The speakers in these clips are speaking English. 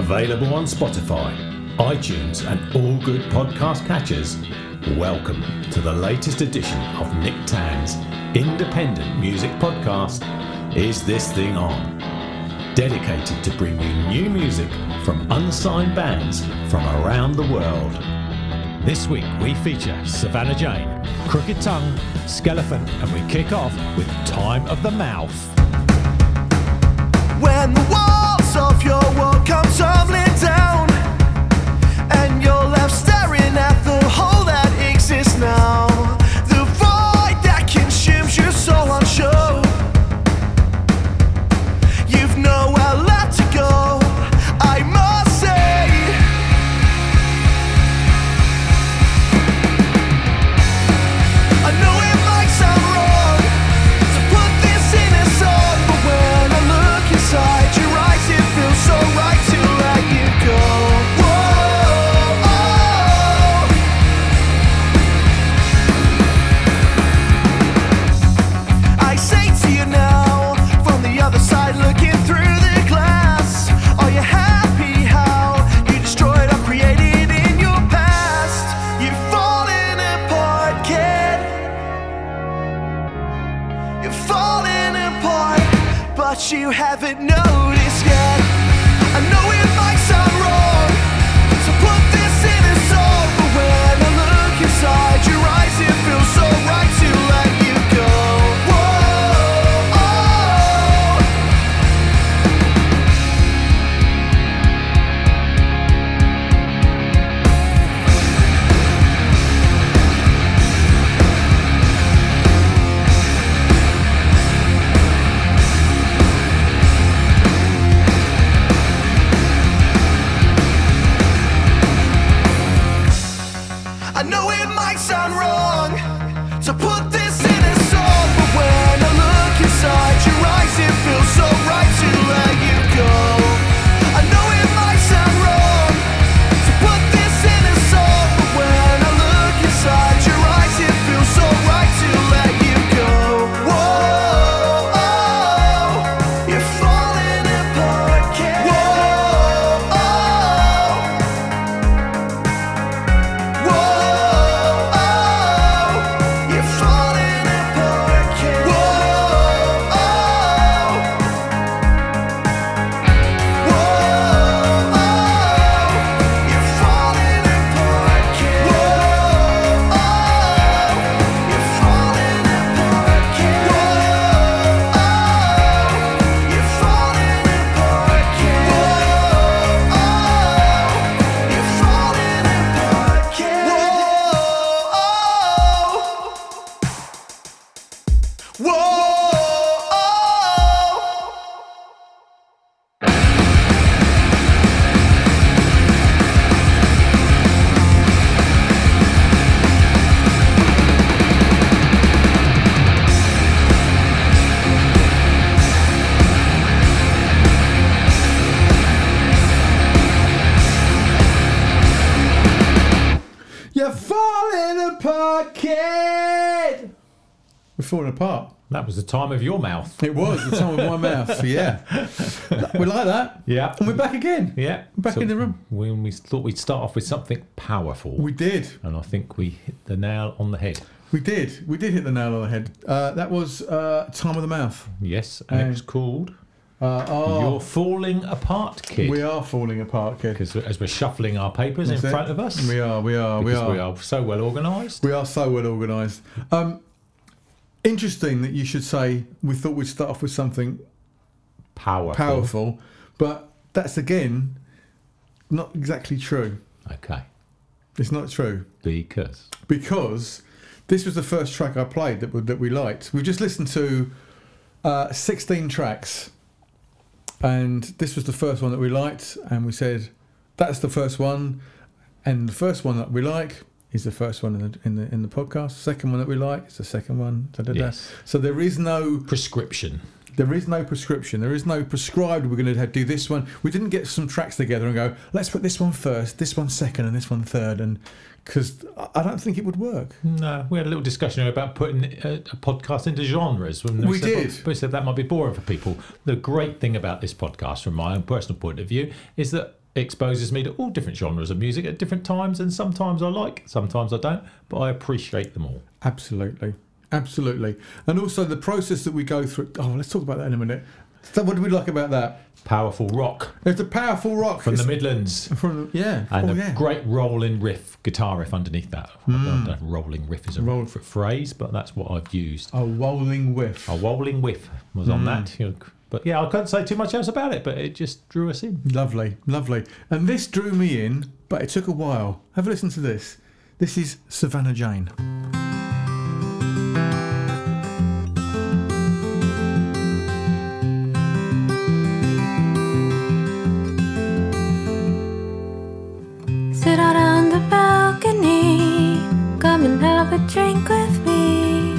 Available on Spotify, iTunes, and all good podcast catchers. Welcome to the latest edition of Nick Tan's independent music podcast, Is This Thing On? Dedicated to bring you new music from unsigned bands from around the world. This week we feature Savannah Jane, Crooked Tongue, Skelephant, and we kick off with Time of the Mouth. When the your world haven't noticed yet. I know it might sound wrong to put this in a song, but when I look inside your eyes, it feels so falling apart. That was the time of your mouth. It was the time of my mouth. Yeah, we like that. Yeah. and we're back again. Yeah. Back in the room. When we thought we'd start off with something powerful. We did. and I think we hit the nail on the head. We did. We did hit the nail on the head. Uh, that was uh, time of the mouth. Yes, and it Um, was called Uh, oh, You're Falling Apart, Kid. we are falling apart, kid. Because as we're shuffling our papers That's in it. front of us, We are. We are. We are. we are so well organised. We are so well organised. Um, interesting that you should say we thought we'd start off with something Powerful. powerful, but that's again not exactly true. Okay. It's not true Because. because this was the first track I played that we- that we liked. We just listened to uh, 16 tracks, and this was the first one that we liked, and we said that's the first one, and the first one that we like is the first one in the in the, in the podcast. Second one that we like is the second one. Da, da, da. Yes. So there is no Prescription. there is no prescription. There is no prescribed. We're going to do this one. We didn't get some tracks together and go. Let's put this one first, this one second, and this one third, and because I don't think it would work. No, we had a little discussion about putting a, a podcast into genres. When We said, did. We said that might be boring for people. The great thing about this podcast, from my own personal point of view, is that exposes me to all different genres of music at different times, and sometimes I like, sometimes I don't, but I appreciate them all. Absolutely. Absolutely. And also the process that we go through. Oh, let's talk about that in a minute. So, what do we like about that? Powerful rock It's a powerful rock. from the Midlands. from the- yeah. And oh, a yeah. great rolling riff, guitar riff underneath that. I don't mm. know if rolling riff is a Roll- phrase, but that's what I've used. A rolling whiff. A rolling whiff was on mm. that. you know, But yeah, I can't say too much else about it, but it just drew us in. Lovely, lovely. And this drew me in, but it took a while. Have a listen to this. This is Savannah Jane. Sit out on the balcony. Come and have a drink with me.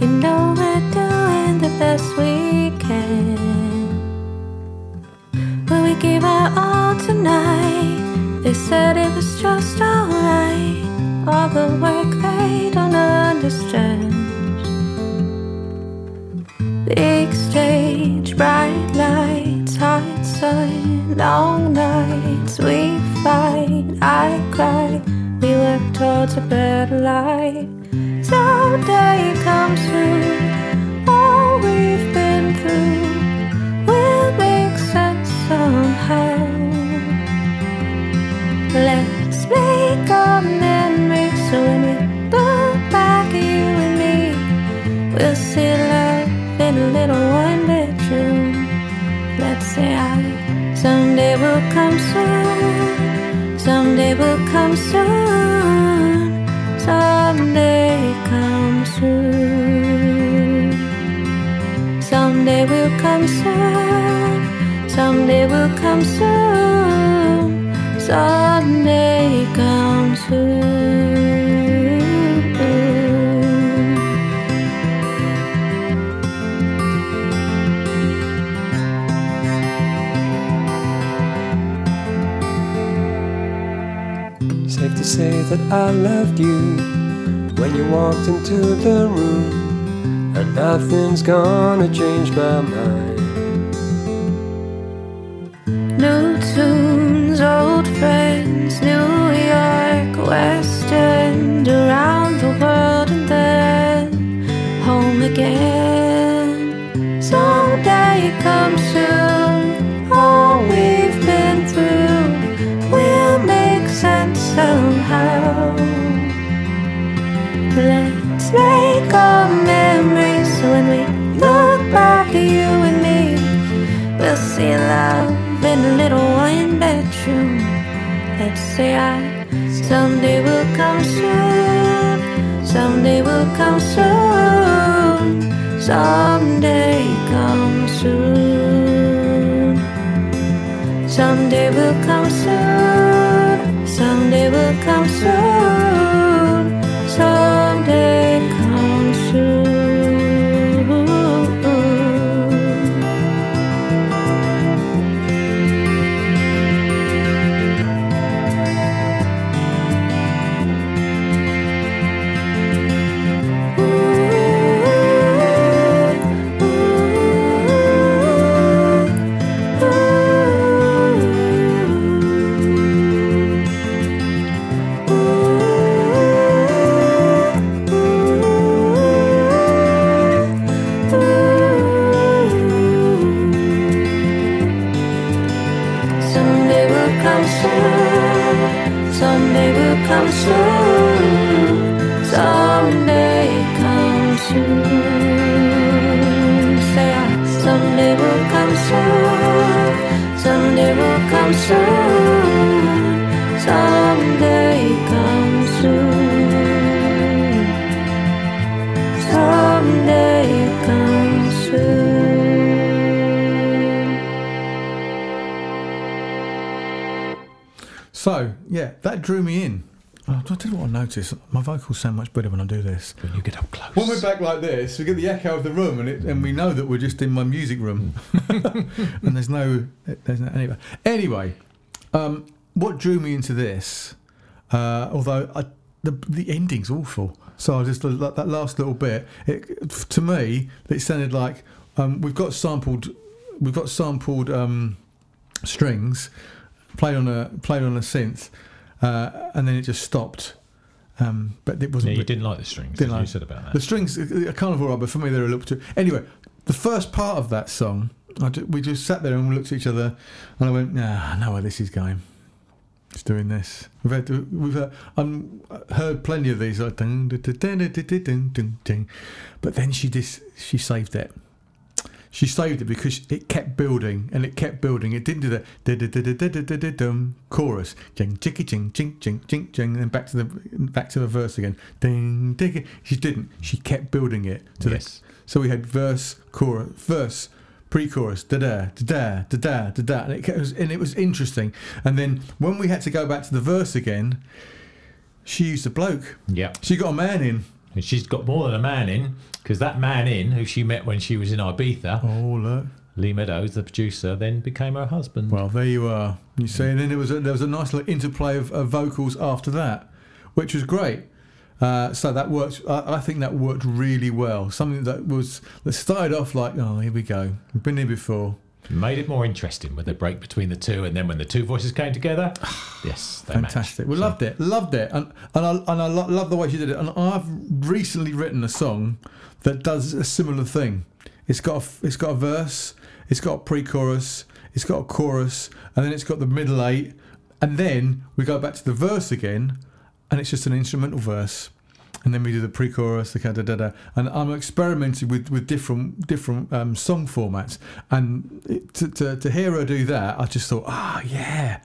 You know we're doing the best we can. We give all tonight? They said it was just alright. All the work they don't understand. Big stage, bright lights, hot sun, long nights. We fight, I cry. We work towards a better life. Someday comes soon. All we've been through will make sense somehow. Let's make a memory so when we look back at you and me, we'll see love in a little one bedroom. Let's say I someday will come soon. Someday will come soon. Someday come soon. Someday will come soon. Will come soon. Someday come soon. Safe to say that I loved you when you walked into the room, and nothing's gonna change my mind. New tunes, old friends, New York, West End, around the world and then home again. Someday come soon, all we've been through will make sense somehow. Let's make a memory so when we look back at you and me, we'll see love little one bedroom. Let's say I someday will come soon. Someday will come soon. Someday come soon. Someday will come soon. Someday will come soon. That drew me in. Oh, I tell you what I noticed. My vocals sound much better when I do this. When you get up close. When we're back like this, we get the echo of the room, and, it, and we know that we're just in my music room, and there's no, there's no anyway. Anyway, um, what drew me into this, uh, although I, the the ending's awful, so I just that that last little bit, it, to me, it sounded like um, we've got sampled, we've got sampled um, strings, played on a played on a synth, uh, and then it just stopped. Um, but it wasn't. Yeah, you didn't like the strings. Didn't like you said about that. The strings, a carnival but for me, they're a little too. Anyway, the first part of that song, we just sat there and looked at each other, and I went, "Nah, I know where this is going. It's doing this." We've heard, we've heard, um, heard plenty of these, like but then she just she saved it she saved it because it kept building and it kept building. It didn't do the da da da da da da da dum chorus, Jing chicky jing jing jing jing jing, and then back to the back to the verse again. Ding ding. She didn't. She kept building it. To yes. The, so we had verse, chorus, verse, pre-chorus, da da da da da da da, and it was and it was interesting. And then when we had to go back to the verse again, she used a bloke. Yeah. She got a man in. And she's got more than a man in, because that man in, who she met when she was in Ibiza, Oh look. Lee Meadows, the producer, then became her husband. Well, there you are. You see, and then there was a, there was a nice little interplay of, of vocals after that, which was great. Uh, so that worked. I, I think that worked really well. Something that was that started off like, oh, here we go. We've been here before. Made it more interesting with the break between the two, and then when the two voices came together, yes, they Fantastic. matched. We So- loved it. Loved it. And and I and I lo- love the way she did it. And I've recently written a song that does a similar thing. It's got a, it's got a verse, it's got a pre-chorus, it's got a chorus, and then it's got the middle eight, and then we go back to the verse again, and it's just an instrumental verse. And then we do the pre-chorus, the da da da, and I'm experimenting with, with different different um, song formats. And to, to to hear her do that, I just thought, ah, yeah,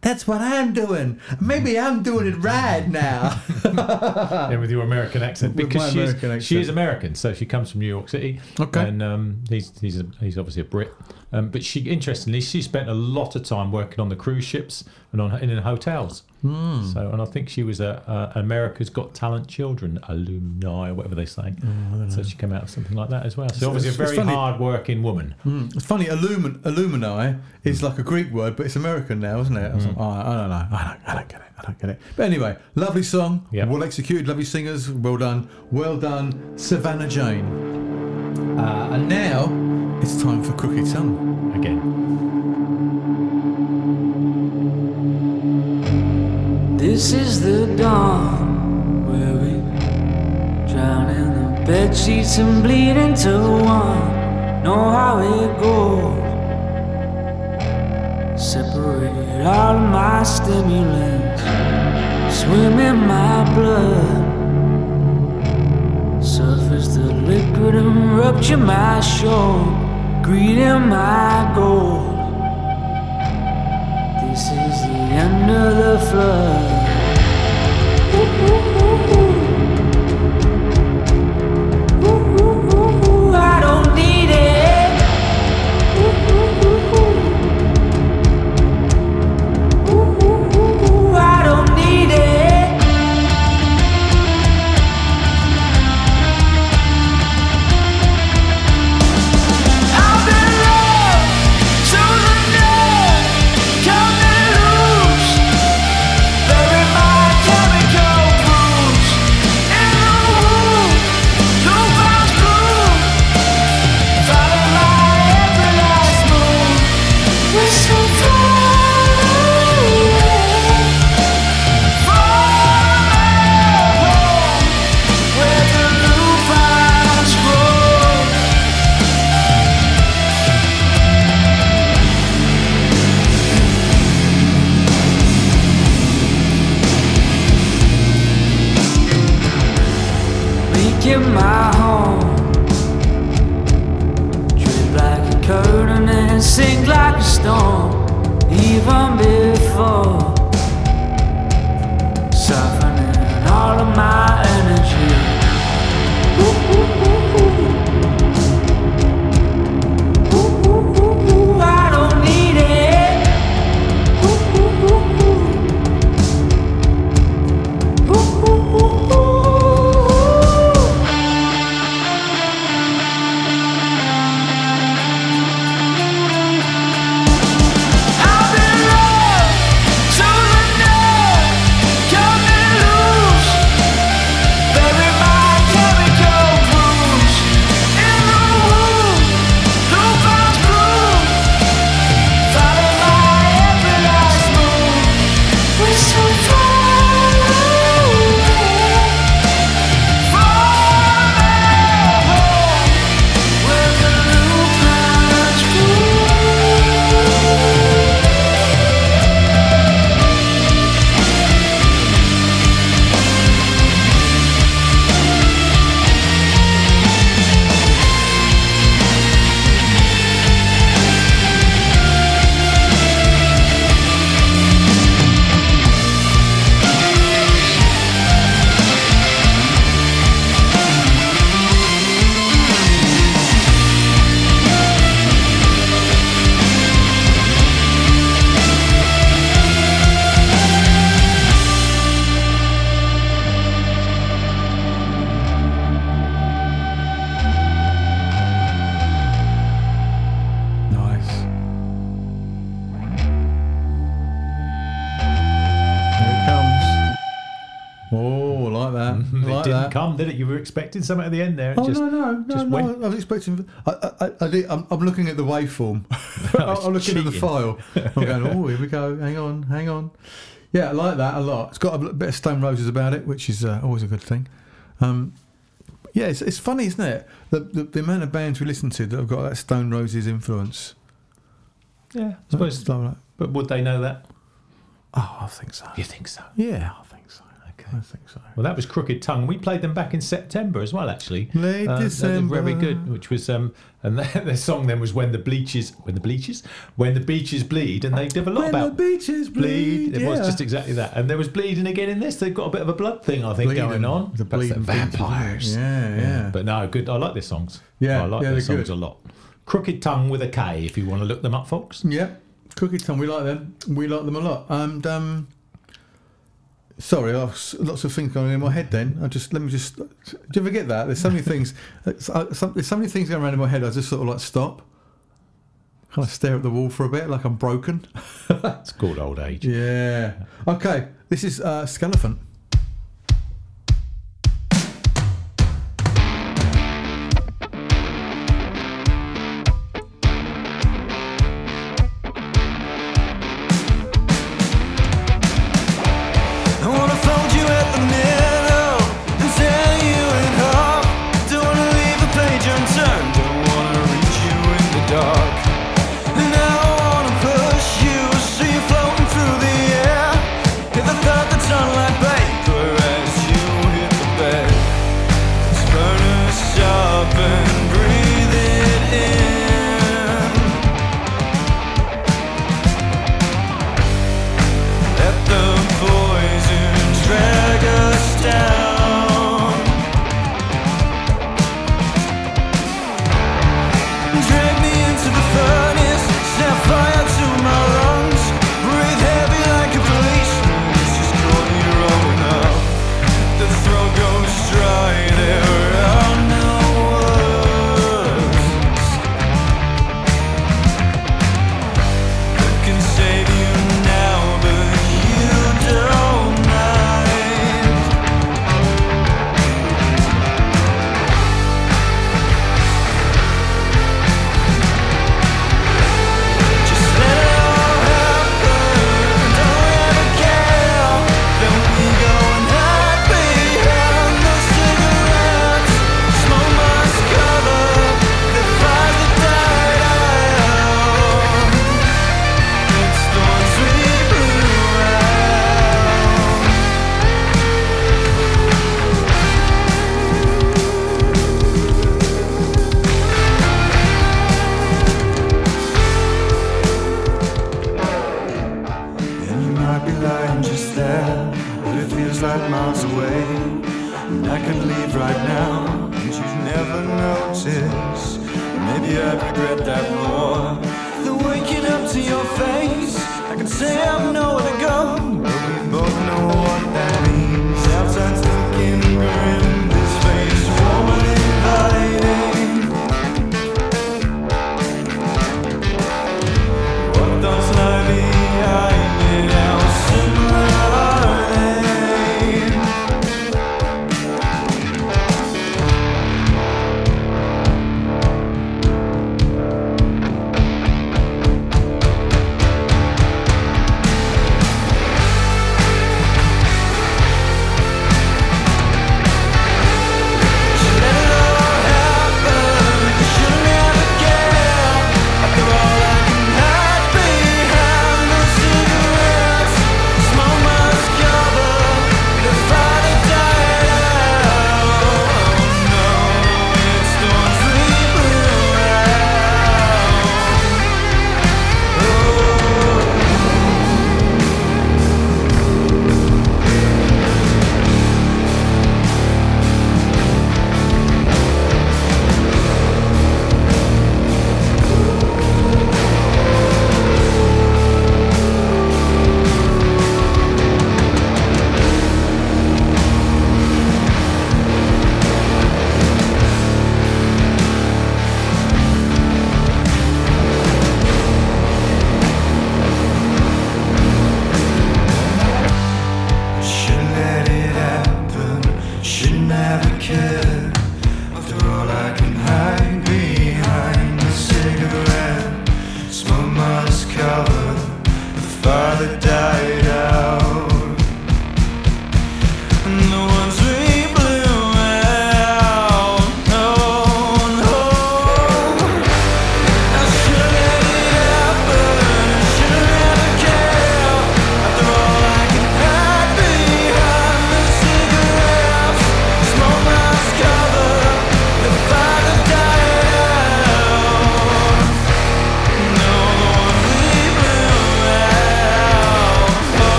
that's what I'm doing. Maybe I'm doing it right now. Yeah, with your American accent because she's, American she is. American, so she comes from New York City. Okay. and um, he's he's a, he's obviously a Brit. Um, but she interestingly, she spent a lot of time working on the cruise ships and on and in hotels. Hmm. So, and I think she was a, a America's Got Talent Children alumni, whatever they say. so she came out of something like that as well. So obviously a it's- very hard-working woman. Mm. It's funny, illumin, illumini is like a Greek word, but it's American now, isn't it? I, was like, oh, I don't know. I don't, I don't get it. I don't get it. But anyway, lovely song. Yep. Well executed. Lovely singers. Well done. Well done, Savannah Jane. Uh, and now it's time for Crooked Tongue. Again, This is the dawn where we drown in the bed sheets and bleed into one. Know how it goes. Separate all my stimulants, swim in my blood. Surface the liquid and rupture my shore, greed in my gold. This is the end of the flood. Expecting something at the end there. It Oh just, no no no just no! went. I was expecting. I, I, I, did, I'm, I'm looking at the waveform. I'm looking at the file. I'm going. Oh, here we go. Hang on, hang on. Yeah, I like that a lot. It's got a bit of Stone Roses about it, which is uh, always a good thing. Um, yeah, it's, it's funny, isn't it? The, the the amount of bands we listen to that have got that Stone Roses influence. Yeah, I suppose. Like- But would they know that? Oh, I think so. You think so? Yeah, I think so. Okay. I think so. Well, that was Crooked Tongue. We played them back in September as well, actually. Late Uh, were very good. Which was um, and their, their song then was when the bleaches, when the bleaches, when the beaches bleed, and they did a lot about When the about beaches bleed, It was just exactly that, and there was bleeding again in this. They've got a bit of a blood thing, I think, Bleeding. going on. The bleeding vampires. yeah, yeah. But no, good. I like their songs. Yeah, I like yeah, their songs good. a lot. Crooked Tongue with a K, if you want to look them up, folks. Yeah, Crooked Tongue, we like them. We like them a lot. And um, sorry, I've lots of things going on in my head. Then I just let me just. Do you ever get that? There's so many things. uh, some, there's so many things going around in my head. I just sort of like stop, kind of stare at the wall for a bit, like I'm broken. It's called old age. Yeah. Okay, this is uh, Skelephant.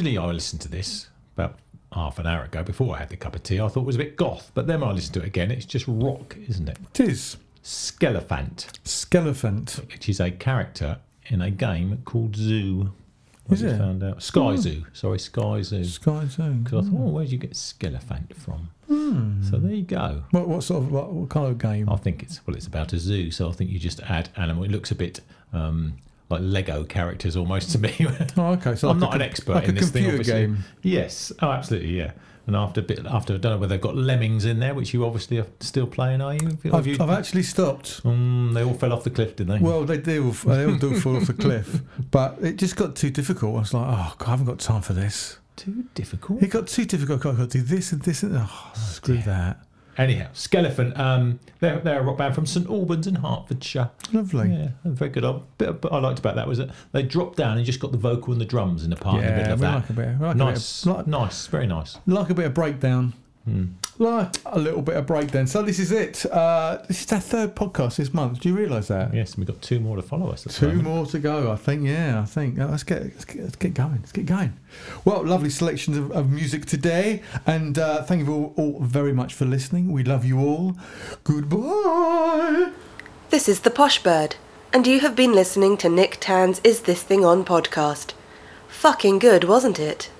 Originally I listened to this about half an hour ago before I had the cup of tea. I thought it was a bit goth, but then I listened to it again. It's just rock, isn't it? It is. Skelephant, Skelephant. which is a character in a game called Zoo. Is it? Found out. Sky Zoo. Sorry, Sky Zoo. Sky Zone. Because I thought, oh, where'd you get Skelephant from? Hmm. So there you go. What, what sort of what, what kind of game? I think it's well, it's about a zoo, so I think you just add animal. It looks a bit um, like Lego characters almost to me. Oh, okay. So I'm like not a an expert like in this thing. computer Obviously. game. Yes. Oh, absolutely. Yeah. And after a bit, after I don't know whether they've got lemmings in there, which you obviously are still playing, are you? I've, you- I've actually stopped. Mm, they all fell off the cliff, didn't they? Well, they do. They all do fall off the cliff, but it just got too difficult. I was like, oh, God, I haven't got time for this. too difficult. It got too difficult. I've got to do this and this and oh, screw that. Anyhow, Skelephant. Um, they're, they're a rock band from St Albans in Hertfordshire. Lovely. Yeah, very good. A bit, but I liked about that was that they dropped down and just got the vocal and the drums in the part in the Yeah, middle of we that. like a bit. We like nice, a bit. Of, like, nice, very nice. like a bit of breakdown. Hmm. Like a little bit of breakdown. So this is it. Uh, this is our third podcast this month. Do you realise that? Yes, and we've got two more to follow us. at Two moment. more to go, I think. Yeah, I think. Uh, let's get, let's get let's get going. Let's get going. Well, lovely selections of, of music today, and uh, thank you all, all very much for listening. We love you all. Goodbye. This is the Posh Bird, and you have been listening to Nick Tan's Is This Thing On podcast. Fucking good, wasn't it?